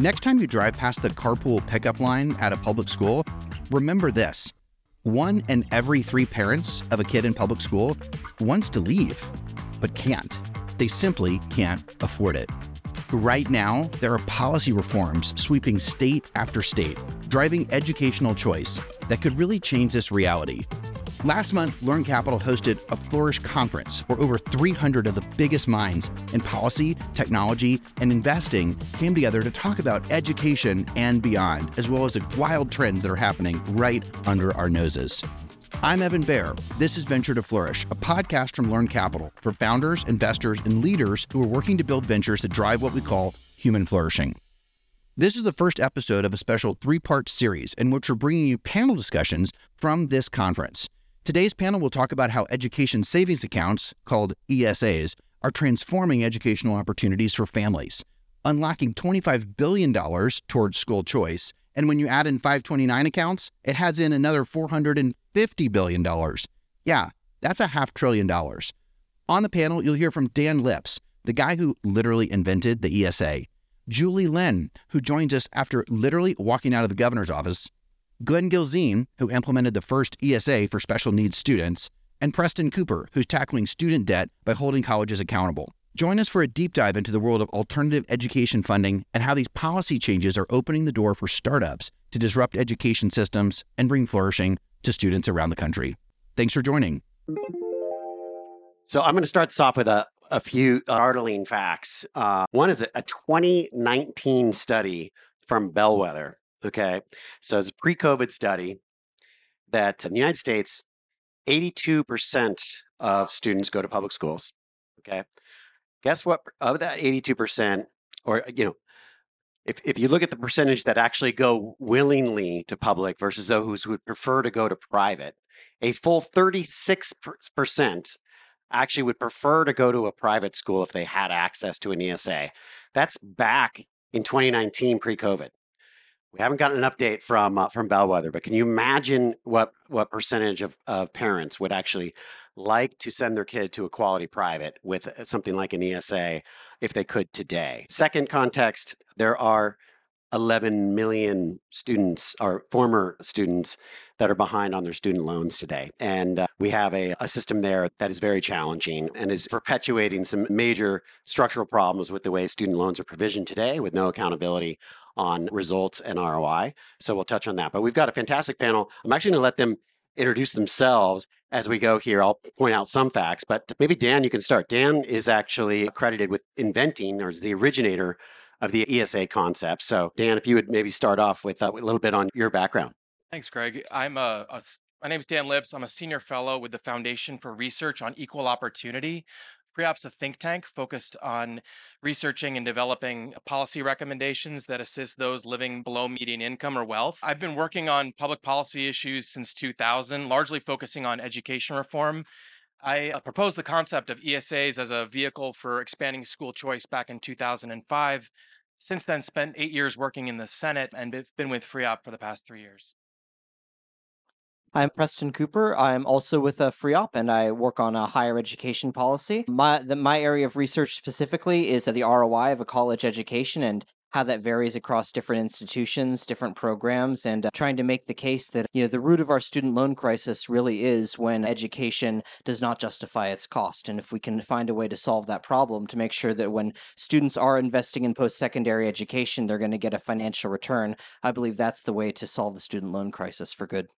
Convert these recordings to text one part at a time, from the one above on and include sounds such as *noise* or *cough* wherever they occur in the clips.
Next time you drive past the carpool pickup line at a public school, remember this one in every three parents of a kid in public school wants to leave, but can't. They simply can't afford it. Right now, there are policy reforms sweeping state after state, driving educational choice that could really change this reality. Last month, Learn Capital hosted a Flourish conference where over 300 of the biggest minds in policy, technology, and investing came together to talk about education and beyond, as well as the wild trends that are happening right under our noses. I'm Evan Baehr. This is Venture to Flourish, a podcast from Learn Capital for founders, investors, and leaders who are working to build ventures to drive what we call human flourishing. This is the first episode of a special three part series in which we're bringing you panel discussions from this conference. Today's panel will talk about how education savings accounts, called ESAs, are transforming educational opportunities for families, unlocking $25 billion towards school choice. And when you add in 529 accounts, it adds in another $450 billion. Yeah, that's a half trillion dollars. On the panel, you'll hear from Dan Lips, the guy who literally invented the ESA, Julie Linn, who joins us after literally walking out of the governor's office, Glenn Gilzean, who implemented the first ESA for special needs students, and Preston Cooper, who's tackling student debt by holding colleges accountable. Join us for a deep dive into the world of alternative education funding and how these policy changes are opening the door for startups to disrupt education systems and bring flourishing to students around the country. Thanks for joining. So, I'm going to start this off with a, a few startling facts. Uh, one is a, a 2019 study from Bellwether Okay. So it's a pre COVID study that in the United States, 82% of students go to public schools. Okay. Guess what? Of that 82%, or, you know, if, if you look at the percentage that actually go willingly to public versus those who would prefer to go to private, a full 36% actually would prefer to go to a private school if they had access to an ESA. That's back in 2019 pre COVID. We haven't gotten an update from uh, from Bellwether, but can you imagine what what percentage of, of parents would actually like to send their kid to a quality private with uh, something like an ESA if they could today? Second context, there are 11 million students or former students that are behind on their student loans today. And uh, we have a, a system there that is very challenging and is perpetuating some major structural problems with the way student loans are provisioned today with no accountability on results and ROI. So we'll touch on that. But we've got a fantastic panel. I'm actually going to let them introduce themselves as we go here. I'll point out some facts, but maybe Dan, you can start. Dan is actually credited with inventing or is the originator of the ESA concept. So, Dan, if you would maybe start off with, uh, a little bit on your background. Thanks, Greg. I'm a, a my name is Dan Lips. I'm a senior fellow with the Foundation for Research on Equal Opportunity, FREOPP's a think tank focused on researching and developing policy recommendations that assist those living below median income or wealth. I've been working on public policy issues since 2000, largely focusing on education reform. I uh, proposed the concept of ESAs as a vehicle for expanding school choice back in 2005. Since then, spent eight years working in the Senate and been with FREOPP for the past three years. I'm Preston Cooper. I'm also with a FREOPP and I work on a higher education policy. My the, my area of research specifically is the ROI of a college education and how that varies across different institutions, different programs, and uh, trying to make the case that you know the root of our student loan crisis really is when education does not justify its cost. And if we can find a way to solve that problem, to make sure that when students are investing in post-secondary education, they're going to get a financial return, I believe that's the way to solve the student loan crisis for good.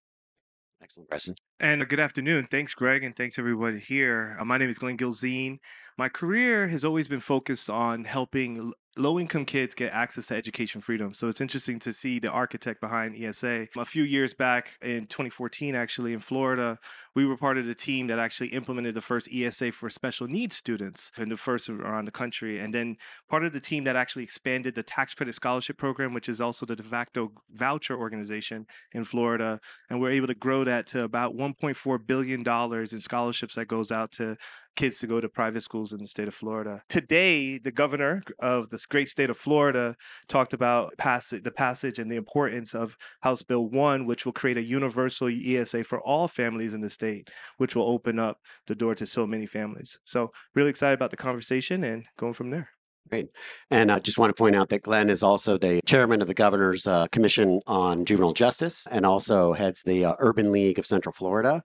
Excellent, Preston. And uh, good afternoon. Thanks, Greg, and thanks everybody here. Uh, my name is Glenn Gilzean. My career has always been focused on helping low income kids get access to education freedom. So it's interesting to see the architect behind ESA. A few years back in 2014, actually, in Florida, we were part of the team that actually implemented the first ESA for special needs students and the first around the country. And then part of the team that actually expanded the tax credit scholarship program, which is also the de facto voucher organization in Florida. And we're able to grow that to about $1.4 billion in scholarships that goes out to kids to go to private schools in the state of Florida. Today, the governor of this great state of Florida talked about the passage and the importance of House Bill 1, which will create a universal ESA for all families in the state, which will open up the door to so many families. So, really excited about the conversation and going from there. Great. And I just want to point out that Glenn is also the chairman of the governor's uh, commission on juvenile justice and also heads the uh, Urban League of Central Florida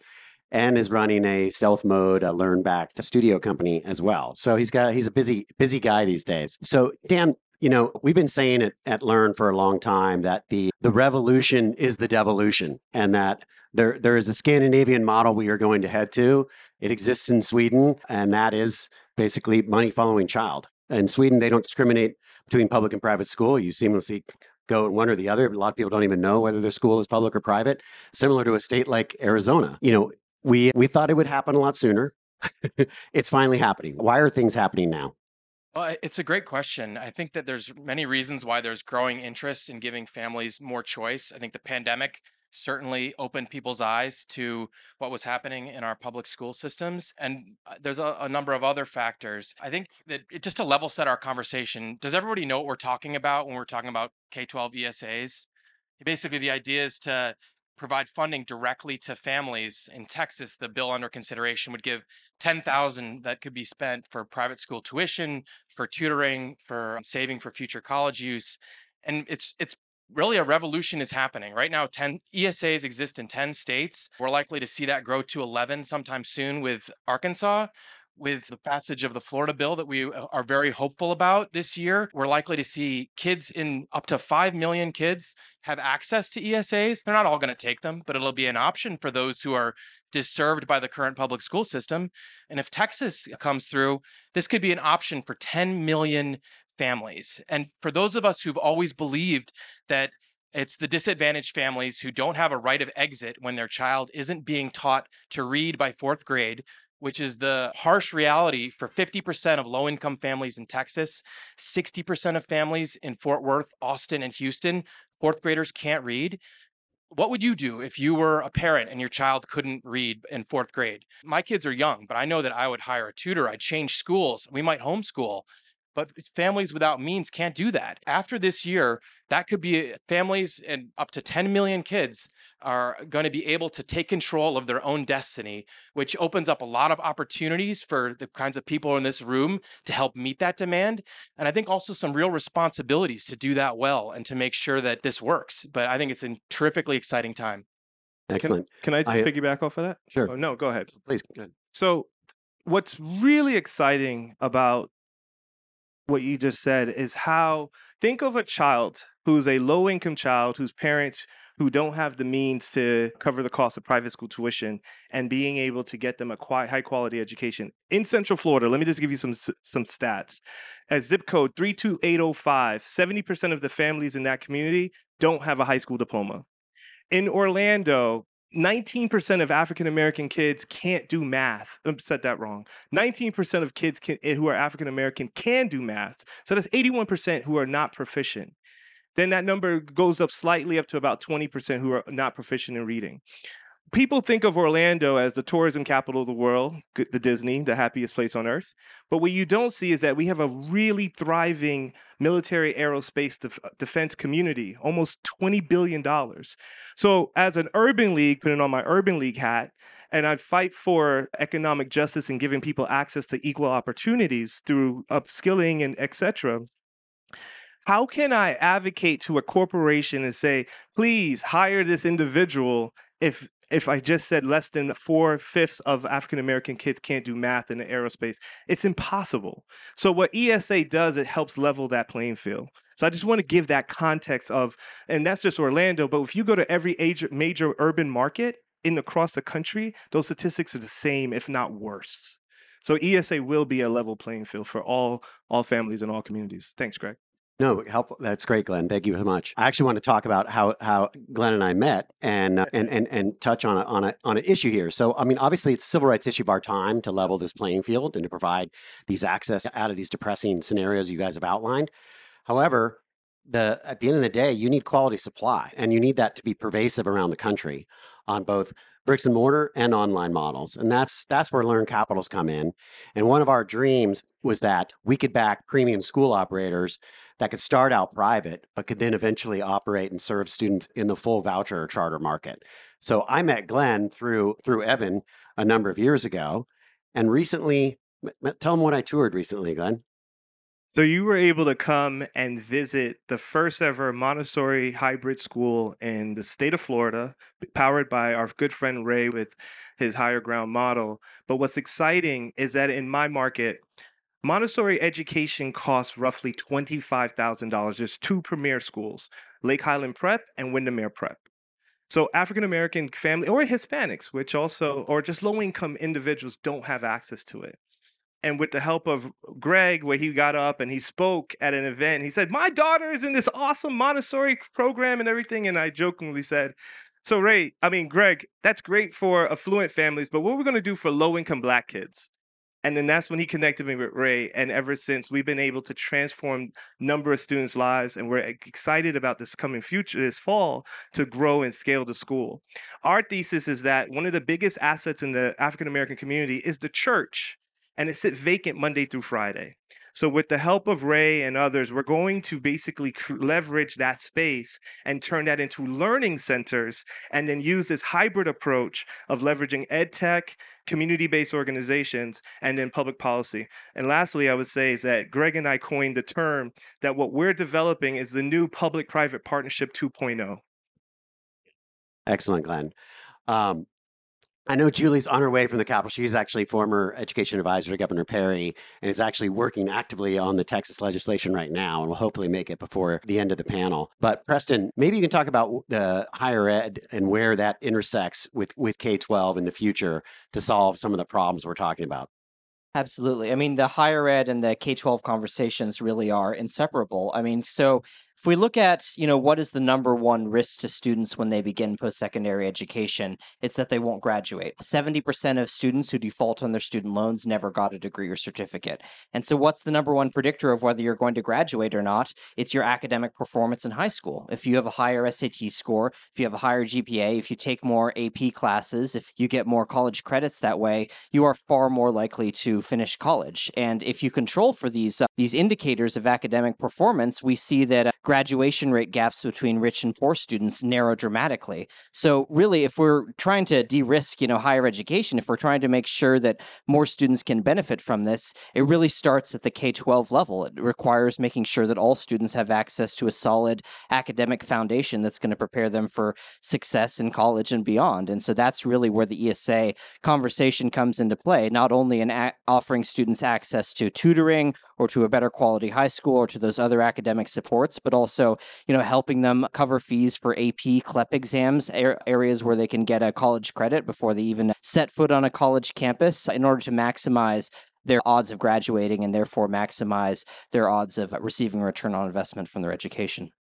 and is running a stealth mode a learn back to studio company as well. So he's got he's a busy busy guy these days. So Dan, you know, we've been saying it at Learn for a long time that the the revolution is the devolution and that there there is a Scandinavian model we are going to head to. It exists in Sweden and that is basically money following child. In Sweden, they don't discriminate between public and private school. You seamlessly go in one or the other. A lot of people don't even know whether their school is public or private. Similar to a state like Arizona, you know, we we thought it would happen a lot sooner. *laughs* it's finally happening. Why are things happening now? Well, it's a great question. I think that there's many reasons why there's growing interest in giving families more choice. I think the pandemic certainly opened people's eyes to what was happening in our public school systems. And uh, there's a, a number of other factors. I think that it, just to level set our conversation, does everybody know what we're talking about when we're talking about K 12 ESAs? Basically, the idea is to provide funding directly to families in Texas, the bill under consideration would give 10,000 that could be spent for private school tuition, for tutoring, for saving for future college use. And it's it's really a revolution is happening. Right now 10 esas exist in 10 states. We're likely to see that grow to 11 sometime soon with arkansas with the passage of the Florida bill that we uh, are very hopeful about this year, we're likely to see kids in up to 5 million kids have access to ESAs. They're not all going to take them, but it'll be an option for those who are disserved by the current public school system. And if Texas comes through, this could be an option for 10 million families. And for those of us who've always believed that it's the disadvantaged families who don't have a right of exit when their child isn't being taught to read by fourth grade, which is the harsh reality for 50% of low income families in Texas, 60% of families in Fort Worth, Austin, and Houston. Fourth graders can't read. What would you do if you were a parent and your child couldn't read in fourth grade? My kids are young, but I know that I would hire a tutor. I'd change schools. We might homeschool. But families without means can't do that. After this year, that could be uh, families and up to 10 million kids are going to be able to take control of their own destiny, which opens up a lot of opportunities for the kinds of people in this room to help meet that demand. And I think also some real responsibilities to do that well and to make sure that this works. But I think it's a terrifically exciting time. Excellent. Can, can I, I- uh piggyback off of that? Sure. Oh, no, go ahead. Please. Go ahead. So, what's really exciting about what you just said is how think of a child who's a low income child whose parents who don't have the means to cover the cost of private school tuition and being able to get them a qui- high quality education in central florida let me just give you some some stats at zip code 32805 70% of the families in that community don't have a high school diploma in orlando 19% of African American kids can't do math. I said that wrong. 19% of kids can, eh, who are African American can do math. So that's 81% who are not proficient. Then that number goes up slightly up to about 20% who are not proficient in reading. People think of Orlando as the tourism capital of the world, the Disney, the happiest place on earth. But what you don't see is that we have a really thriving military aerospace def- uh, defense community, almost $20 billion. So, as an urban league, putting on my urban league hat, and I fight for economic justice and giving people access to equal opportunities through upskilling and etc. How can I advocate to a corporation and say, please hire this individual if if I just said less than four fifths of African American kids can't do math in the aerospace? It's impossible. So what ESA does, it helps level that playing field. So I just want to give that context of, and that's just Orlando. But if you go to every major, major urban market in across the country, those statistics are the same, if not worse. So ESA will be a level playing field for all all families and all communities. Thanks, Greg. No, helpful. That's great, Glenn. Thank you so much. I actually want to talk about how how Glenn and I met and uh, and and and touch on a on a on an issue here. So, I mean, obviously, it's a civil rights issue of our time to level this playing field and to provide these access out of these depressing scenarios you guys have outlined. However, the at the end of the day, you need quality supply, and you need that to be pervasive around the country on both bricks and mortar and online models. And that's that's where Learn Capitals come in. And one of our dreams was that we could back premium school operators that could start out private, but could then eventually operate and serve students in the full voucher or charter market. So I met Glenn through through Evan a number of years ago, and recently, tell him what I toured recently, Glenn. So you were able to come and visit the first ever Montessori hybrid school in the state of Florida, powered by our good friend Ray with his higher ground model. But what's exciting is that in my market, Montessori education costs roughly $25,000. There's two premier schools, Lake Highland Prep and Windermere Prep. So African American family or Hispanics, which also, or just low income individuals don't have access to it and with the help of Greg, where he got up and he spoke at an event, he said, My daughter is in this awesome Montessori program and everything. And I jokingly said, So, Ray, I mean, Greg, that's great for affluent families, but what are we going to do for low income black kids? And then that's when he connected me with Ray. And ever since, we've been able to transform number of students' lives. And we're excited about this coming future, this fall, to grow and scale the school. Our thesis is that one of the biggest assets in the African American community is the church and it sits vacant Monday through Friday. So, with the help of Ray and others, we're going to basically leverage that space and turn that into learning centers and then use this hybrid approach of leveraging ed tech, community based organizations, and then public policy. And lastly, I would say is that Greg and I coined the term that what we're developing is the new public private partnership 2.0. Excellent, Glenn. Um, I know Julie's on her way from the Capitol. She's actually former education advisor to Governor Perry and is actually working actively on the Texas legislation right now and will hopefully make it before the end of the panel. But Preston, maybe you can talk about the higher ed and where that intersects with, with K 12 in the future to solve some of the problems we're talking about. Absolutely. I mean, the higher ed and the K 12 conversations really are inseparable. I mean, so if we look at, you know, what is the number one risk to students when they begin post-secondary education, it's that they won't graduate. 70% of students who default on their student loans never got a degree or certificate. And so what's the number one predictor of whether you're going to graduate or not? It's your academic performance in high school. If you have a higher SAT score, if you have a higher GPA, if you take more AP classes, if you get more college credits that way, you are far more likely to finish college. And if you control for these uh, these indicators of academic performance, we see that uh, graduation rate gaps between rich and poor students narrow dramatically. So really, if we're trying to de-risk, you know, higher education, if we're trying to make sure that more students can benefit from this, it really starts at the K-12 level. It requires making sure that all students have access to a solid academic foundation that's going to prepare them for success in college and beyond. And so that's really where the ESA conversation comes into play, not only in a- offering students access to tutoring or to a better quality high school or to those other academic supports, but also, you know, helping them cover fees for AP CLEP exams, areas where they can get a college credit before they even set foot on a college campus in order to maximize their odds of graduating and therefore maximize their odds of receiving a return on investment from their education.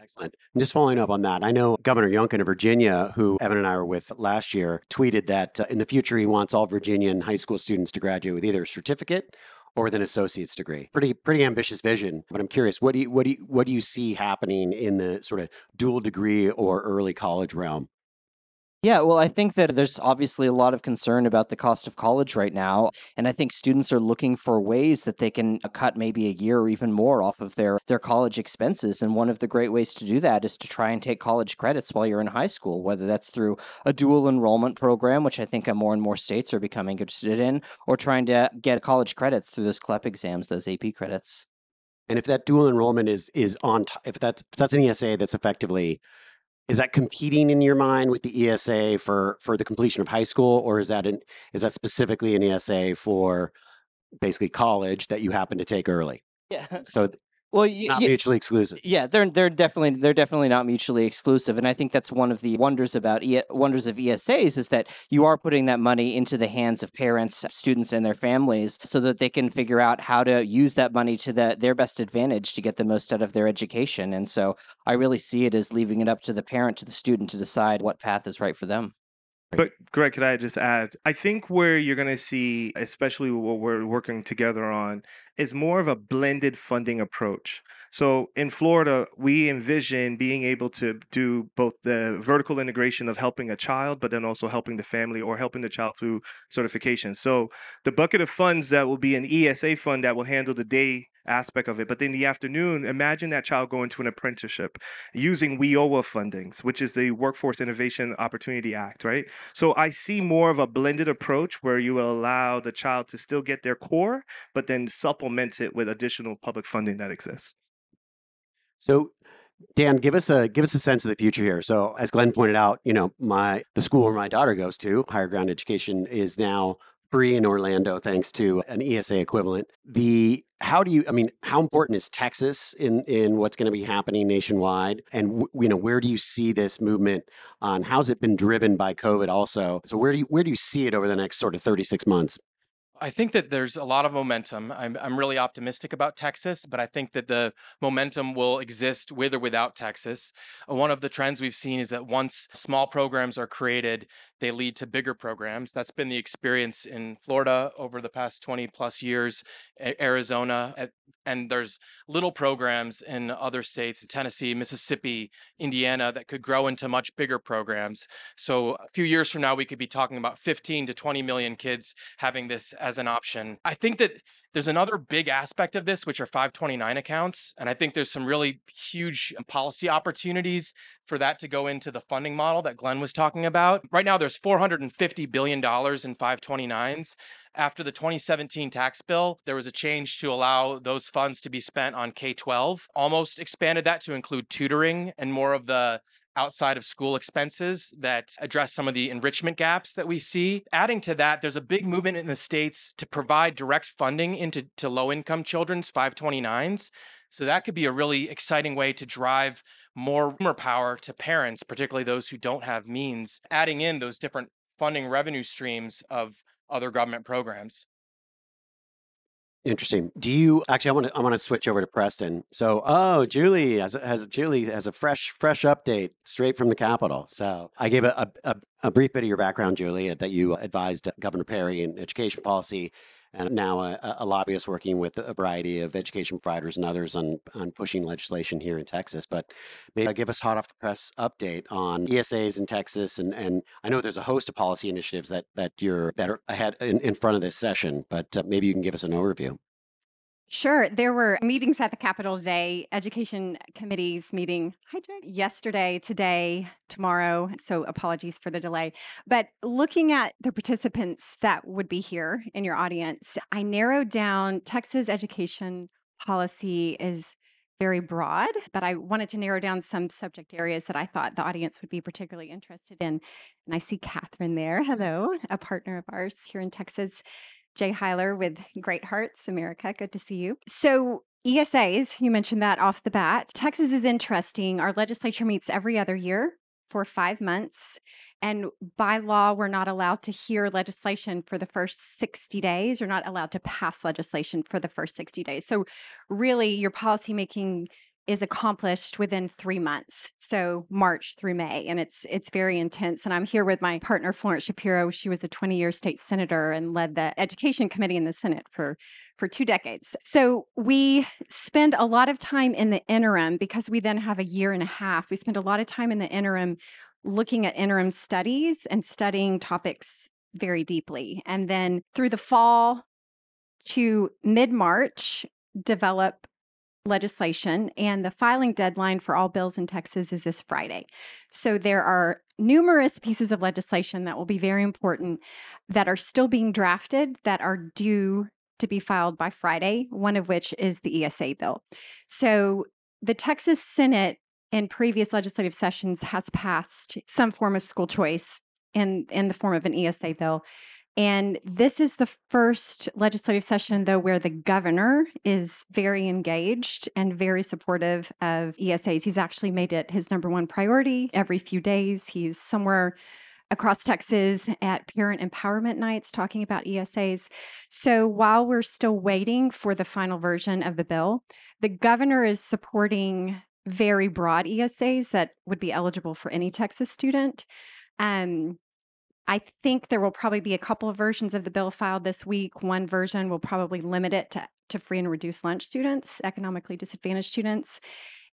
Excellent. And just following up on that, I know Governor Youngkin of Virginia, who Evan and I were with last year, tweeted that uh, in the future he wants all Virginian high school students to graduate with either a certificate or with an associate's degree. Pretty pretty ambitious vision. But I'm curious, what do you what do you what do you see happening in the sort of dual degree or early college realm? Yeah, well, I think that there's obviously a lot of concern about the cost of college right now. And I think students are looking for ways that they can uh, cut maybe a year or even more off of their, their college expenses. And one of the great ways to do that is to try and take college credits while you're in high school, whether that's through a dual enrollment program, which I think more and more states are becoming interested in, or trying to get college credits through those CLEP exams, those AP credits. And if that dual enrollment is is on, t- if that's if that's an ESA that's effectively is that competing in your mind with the ESA for for the completion of high school, or is that an is that specifically an ESA for basically college that you happen to take early? Yeah. So well, y- not mutually exclusive. Yeah, they're they're definitely they're definitely not mutually exclusive, and I think that's one of the wonders about e- wonders of ESAs is that you are putting that money into the hands of parents, students, and their families, so that they can figure out how to use that money to the, their best advantage to get the most out of their education. And so, I really see it as leaving it up to the parent to the student to decide what path is right for them. But Greg, could I just add? I think where you're going to see, especially what we're working together on, is more of a blended funding approach. So in Florida, we envision being able to do both the vertical integration of helping a child, but then also helping the family or helping the child through certification. So the bucket of funds that will be an ESA fund that will handle the day aspect of it. But in the afternoon, imagine that child going to an apprenticeship using WIOA fundings, which is the Workforce Innovation Opportunity Act, right? So I see more of a blended approach where you will allow the child to still get their core, but then supplement it with additional public funding that exists. So Dan, give us a give us a sense of the future here. So, as Glenn pointed out, you know, my the school where my daughter goes to, higher ground education, is now free in Orlando thanks to an ESA equivalent. The how do you I mean, how important is Texas in in what's going to be happening nationwide and w- you know, where do you see this movement on how's it been driven by COVID also? So where do you where do you see it over the next sort of 36 months? I think that there's a lot of momentum. I'm I'm really optimistic about Texas, but I think that the momentum will exist with or without Texas. One of the trends we've seen is that once small programs are created, they lead to bigger programs. That's been the experience in Florida over the past 20 plus years, Arizona, and there's little programs in other states, Tennessee, Mississippi, Indiana, that could grow into much bigger programs. So a few years from now, we could be talking about 15 to 20 million kids having this as an option. I think that there's another big aspect of this, which are 529 accounts. And I think there's some really huge um, policy opportunities for that to go into the funding model that Glenn was talking about. Right now, there's $450 billion in 529s. After the 2017 tax bill, there was a change to allow those funds to be spent on K 12, almost expanded that to include tutoring and more of the outside of school expenses that address some of the enrichment gaps that we see. Adding to that, there's a big movement in the states to provide direct funding into to low income children's 529s. So that could be a really exciting way to drive more power to parents, particularly those who don't have means, adding in those different funding revenue streams of other government programs. Interesting. Do you actually? I want to. I want to switch over to Preston. So, oh, Julie has has Julie has a fresh fresh update straight from the Capitol. So, I gave a a, a, brief bit of your background, Julie, that you advised Governor Perry in education policy, and now a, a lobbyist working with a variety of education providers and others on on pushing legislation here in Texas. But maybe give us hot off the press update on ESAs in Texas, and and I know there's a host of policy initiatives that that you're that are ahead in, in front of this session, but uh, maybe you can give us an overview. Sure. There were meetings at the Capitol today, education committees meeting hi, Jack, yesterday, today, tomorrow. So apologies for the delay. But looking at the participants that would be here in your audience, I narrowed down Texas education policy is very broad, but I wanted to narrow down some subject areas that I thought the audience would be particularly interested in. And I see Catherine there. Hello, a partner of ours here in Texas. Jay Heiler with Great Hearts America. Good to see you. So, ESAs, you mentioned that off the bat. Texas is interesting. Our legislature meets every other year for five months. And by law, we're not allowed to hear legislation for the first 60 days. You're not allowed to pass legislation for the first 60 days. So, really, your policymaking is accomplished within three months so march through may and it's it's very intense and i'm here with my partner florence shapiro. She was a 20 year state senator and led the education committee in the senate for for two decades. So we spend a lot of time in the interim because we then have a year and a half we spend a lot of time in the interim looking at interim studies and studying topics very deeply and then through the fall to mid march develop legislation, and the filing deadline for all bills in Texas is this Friday. So there are numerous pieces of legislation that will be very important that are still being drafted that are due to be filed by Friday, one of which is the ESA bill. So the Texas Senate in previous legislative sessions has passed some form of school choice in in the form of an ESA bill. And this is the first legislative session, though, where the governor is very engaged and very supportive of ESAs. He's actually made it his number one priority every few days. He's somewhere across Texas at parent empowerment nights talking about ESAs. So while we're still waiting for the final version of the bill, the governor is supporting very broad ESAs that would be eligible for any Texas student. Um, I think there will probably be a couple of versions of the bill filed this week. One version will probably limit it to, to free and reduced lunch students, economically disadvantaged students.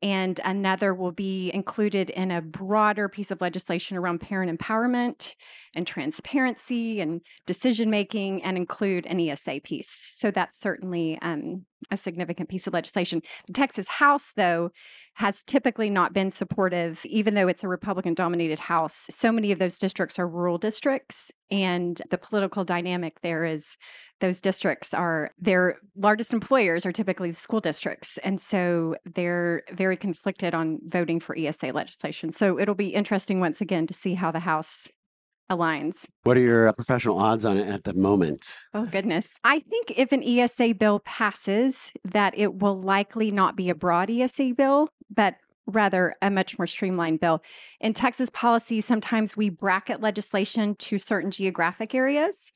And another will be included in a broader piece of legislation around parent empowerment and transparency and decision making and include an ESA piece. So that's certainly um, a significant piece of legislation. The Texas House, though, has typically not been supportive, even though it's a Republican dominated House. So many of those districts are rural districts, and the political dynamic there is those districts are their largest employers are typically the school districts. And so they're very conflicted on voting for ESA legislation. So it'll be interesting once again to see how the House aligns. What are your uh, professional odds on it at the moment? Oh, goodness. I think if an ESA bill passes, that it will likely not be a broad ESA bill, but rather a much more streamlined bill. In Texas policy, sometimes we bracket legislation to certain geographic areas.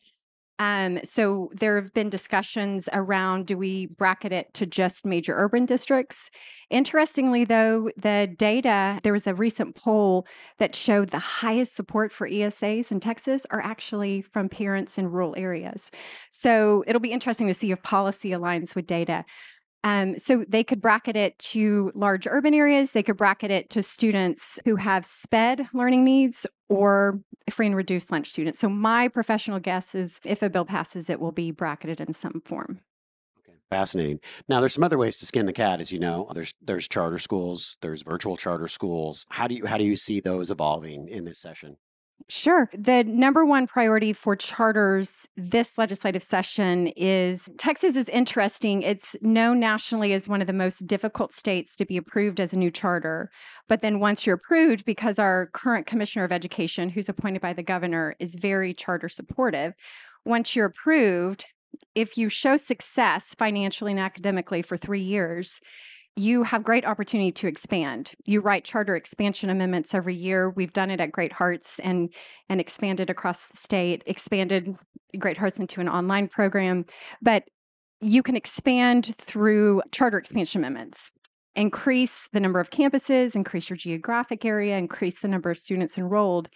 Um, so there have been discussions around do we bracket it to just major urban districts? Interestingly, though, the data, there was a recent poll that showed the highest support for ESAs in Texas are actually from parents in rural areas. So it'll be interesting to see if policy aligns with data. Um, so they could bracket it to large urban areas. They could bracket it to students who have SPED learning needs or free and reduced lunch students. So my professional guess is if a bill passes, it will be bracketed in some form. Okay, fascinating. Now, there's some other ways to skin the cat, as you know. There's there's charter schools, there's virtual charter schools. How do you how do you see those evolving in this session? Sure. The number one priority for charters this legislative session is Texas is interesting. It's known nationally as one of the most difficult states to be approved as a new charter. But then once you're approved, because our current commissioner of education, who's appointed by the governor, is very charter supportive, once you're approved, if you show success financially and academically for three years, you have great opportunity to expand. You write charter expansion amendments every year. We've done it at Great Hearts and and expanded across the state, expanded Great Hearts into an online program, but you can expand through charter expansion amendments. Increase the number of campuses, increase your geographic area, increase the number of students enrolled.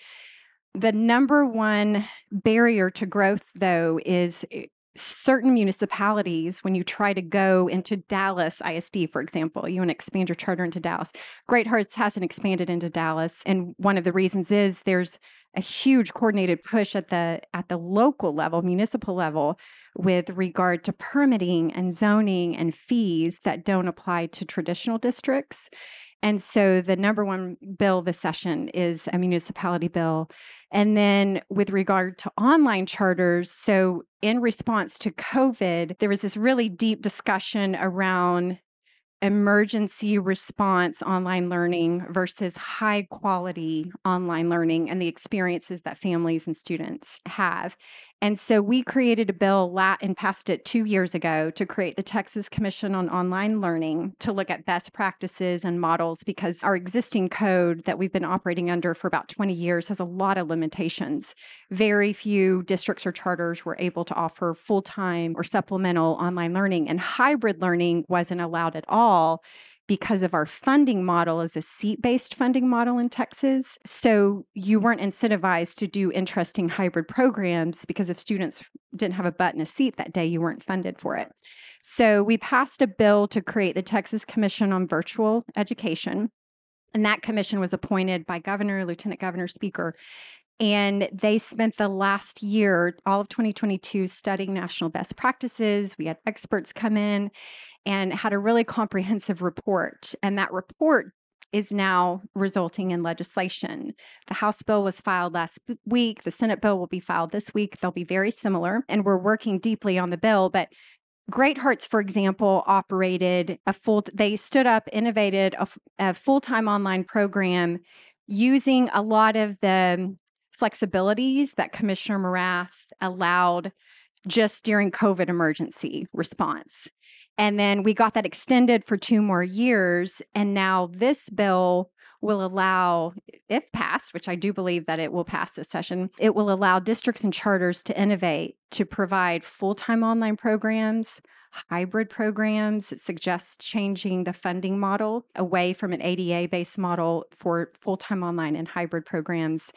The number one barrier to growth, though, is eh, certain municipalities, when you try to go into Dallas ISD, for example, you want to expand your charter into Dallas. Great Hearts hasn't expanded into Dallas, and one of the reasons is there's a huge coordinated push at the at the local level, municipal level, with regard to permitting and zoning and fees that don't apply to traditional districts. And so the number one bill this session is a municipality bill. And then with regard to online charters, so in response to COVID, there was this really deep discussion around emergency response online learning versus high quality online learning and the experiences that families and students have. And so we created a bill and passed it two years ago to create the Texas Commission on Online Learning to look at best practices and models because our existing code that we've been operating under for about 20 years has a lot of limitations. Very few districts or charters were able to offer full time or supplemental online learning, and hybrid learning wasn't allowed at all because of our funding model is a seat based funding model in Texas. So you weren't incentivized to do interesting hybrid programs because if students didn't have a butt in a seat that day, you weren't funded for it. So we passed a bill to create the Texas Commission on Virtual Education. And that commission was appointed by governor, lieutenant governor, speaker. And they spent the last year, all of 2022, studying national best practices. We had experts come in and had a really comprehensive report. And that report is now resulting in legislation. The House bill was filed last week. The Senate bill will be filed this week. They'll be very similar. And we're working deeply on the bill. But Great Hearts, for example, operated a full, they stood up, innovated a, a full time online program using a lot of the flexibilities that Commissioner Morath allowed just during COVID emergency response. And then we got that extended for two more years. And now this bill will allow, if passed, which I do believe that it will pass this session, it will allow districts and charters to innovate to provide full time online programs, hybrid programs. Suggests changing the funding model away from an ADA based model for full time online and hybrid programs.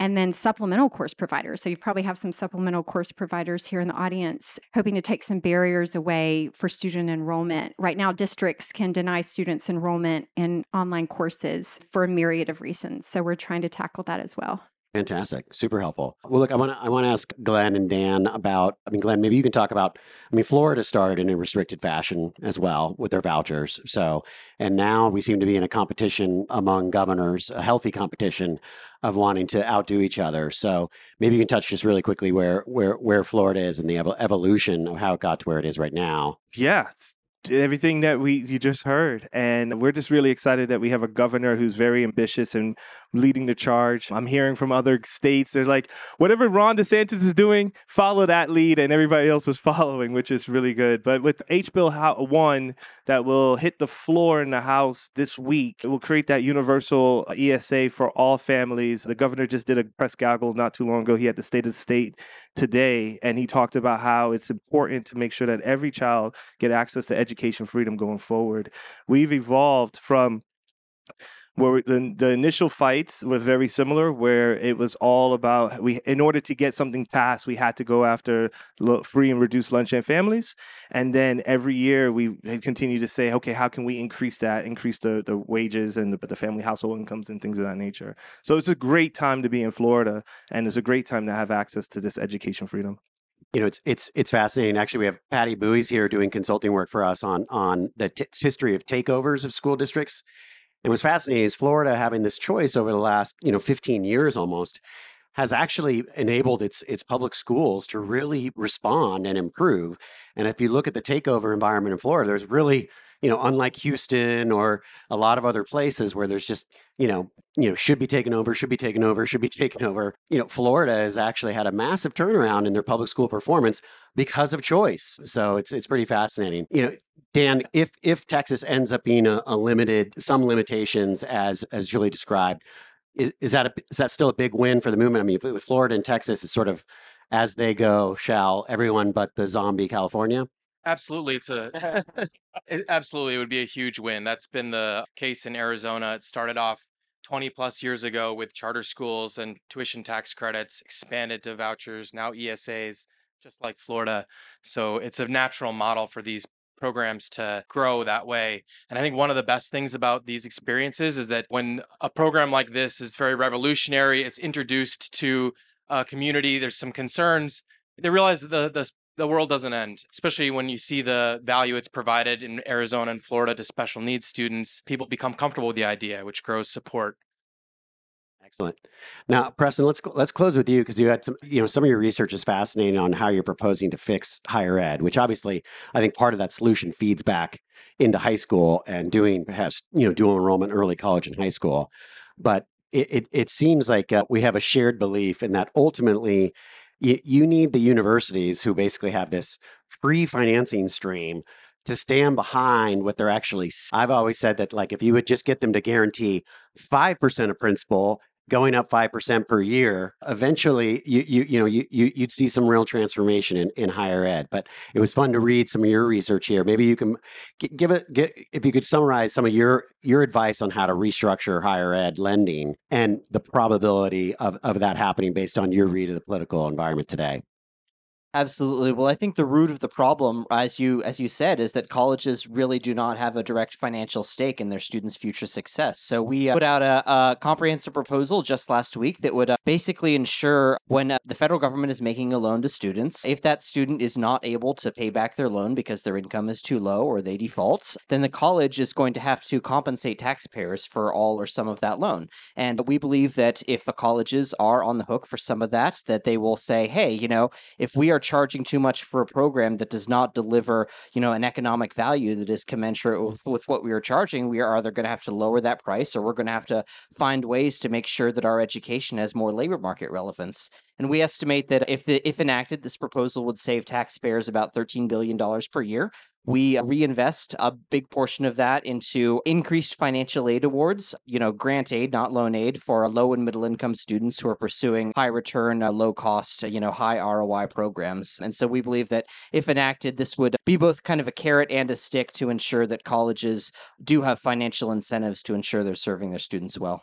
And then supplemental course providers. So you probably have some supplemental course providers here in the audience hoping to take some barriers away for student enrollment. Right now, districts can deny students enrollment in online courses for a myriad of reasons. So we're trying to tackle that as well. Fantastic. Super helpful. Well, look, I want to I want to ask Glenn and Dan about. I mean, Glenn, maybe you can talk about. I mean, Florida started in a restricted fashion as well with their vouchers. So, and now we seem to be in a competition among governors, a healthy competition of wanting to outdo each other. So, maybe you can touch just really quickly where where where Florida is and the evo- evolution of how it got to where it is right now. Yeah, everything that we you just heard and we're just really excited that we have a governor who's very ambitious and leading the charge. I'm hearing from other states. There's like whatever ron desantis is doing follow that lead. And everybody else is *laughs* following which is really good. But with h bill 1 that will hit the floor in the house this week it will create that universal esa for all families. The governor just did a press gaggle not too long ago. He had the state of the state today. And he talked about how it's important to make sure that every child get access to education freedom going forward. We've evolved from where the, the initial fights were very similar where it was all about we in order to get something passed we had to go after free and reduced lunch and families and then every year we continue to say okay how can we increase that increase the, the wages and the, the family household incomes and things of that nature so it's a great time to be in florida and it's a great time to have access to this education freedom you know, it's it's it's fascinating. Actually, we have Patty Bowie's here doing consulting work for us on on the t- history of takeovers of school districts. And what's fascinating is Florida having this choice over the last, you know, 15 years almost has actually enabled its its public schools to really respond and improve. And if you look at the takeover environment in Florida, there's really you know, unlike Houston or a lot of other places where there's just, you know, you know, should be taken over, should be taken over, should be *laughs* taken over. You know, Florida has actually had a massive turnaround in their public school performance because of choice. So it's it's pretty fascinating. You know, Dan, if if Texas ends up being a, a limited, some limitations as as Julie described, is, is that a, is that still a big win for the movement? I mean, with Florida and Texas, is sort of as they go, shall everyone but the zombie California. Absolutely, it's a *laughs* *laughs* it, absolutely it would be a huge win. That's been the case in Arizona. It started off 20 plus years ago with charter schools and tuition tax credits, expanded to vouchers, now ESAs, just like Florida. So it's a natural model for these programs to grow that way. And I think one of the best things about these experiences is that when a program like this is very revolutionary, it's introduced to a community, there's some concerns. They realize the, the the world doesn't end, especially when you see the value it's provided in Arizona and Florida to special needs students. People become comfortable with the idea, which grows support. Excellent. Now, Preston, let's let's close with you because you had some, you know, some of your research is fascinating on how you're proposing to fix higher ed, which obviously I think part of that solution feeds back into high school and doing perhaps you know dual enrollment early college and high school. But it it, it seems like uh, we have a shared belief in that ultimately you, you need the universities who basically have this free financing stream to stand behind what they're actually i've always said that like if you would just get them to guarantee 5% of principal going up 5% per year eventually you you you know you, you you'd see some real transformation in, in higher ed. But it was fun to read some of your research here. Maybe you can give it get, if you could summarize some of your your advice on how to restructure higher ed lending and the probability of, of that happening based on your read of the political environment today Absolutely. Well, I think the root of the problem, as you as you said, is that colleges really do not have a direct financial stake in their students' future success. So we uh, put out a, a, comprehensive proposal just last week that would uh, basically ensure when uh, the federal government is making a loan to students, if that student is not able to pay back their loan because their income is too low or they default, then the college is going to have to compensate taxpayers for all or some of that loan. And we believe that if the colleges are on the hook for some of that, that they will say, "Hey, you know, if we are are charging too much for a program that does not deliver, you know, an economic value that is commensurate mm-hmm. with, with what we are charging, we are either going to have to lower that price or we're going to have to find ways to make sure that our education has more labor market relevance. And we estimate that if the, if enacted, this proposal would save taxpayers about $13 billion per year, we reinvest a big portion of that into increased financial aid awards, you know, grant aid, not loan aid, for low and middle income students who are pursuing high return, uh, low cost, you know, high ROI programs. And so we believe that if enacted, this would be both kind of a carrot and a stick to ensure that colleges do have financial incentives to ensure they're serving their students well.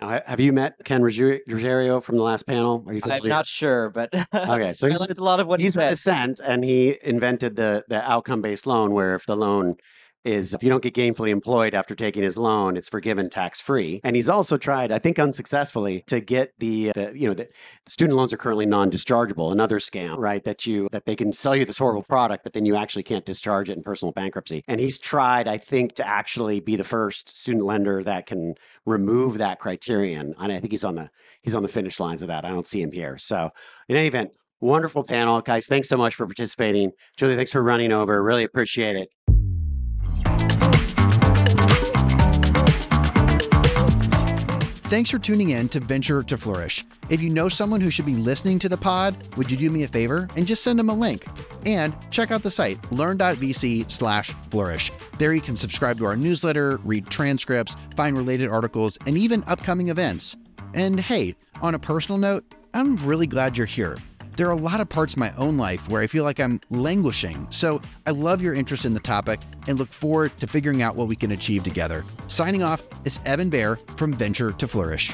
Now, have you met Ken Ruggiero from the last panel? Are you I'm not sure, but *laughs* okay. So he's liked a lot of what he's he said. Ascent, and he invented the the outcome based loan, where if the loan is if you don't get gainfully employed after taking his loan, it's forgiven tax free. And he's also tried, I think unsuccessfully, to get the, the you know, the student loans are currently non-dischargeable, another scam, right? That you that they can sell you this horrible product, but then you actually can't discharge it in personal bankruptcy. And he's tried, I think, to actually be the first student lender that can remove that criterion. And I think he's on the he's on the finish lines of that. I don't see him here. So in any event, wonderful panel. Guys, thanks so much for participating. Julie, thanks for running over. Really appreciate it. Thanks for tuning in to Venture to Flourish. If you know someone who should be listening to the pod, would you do me a favor and just send them a link? And check out the site, learn.vc slash flourish. There you can subscribe to our newsletter, read transcripts, find related articles, and even upcoming events. And hey, on a personal note, I'm really glad you're here. There are a lot of parts of my own life where I feel like I'm languishing, so I love your interest in the topic and look forward to figuring out what we can achieve together. Signing off, it's Evan Baehr from Venture to Flourish.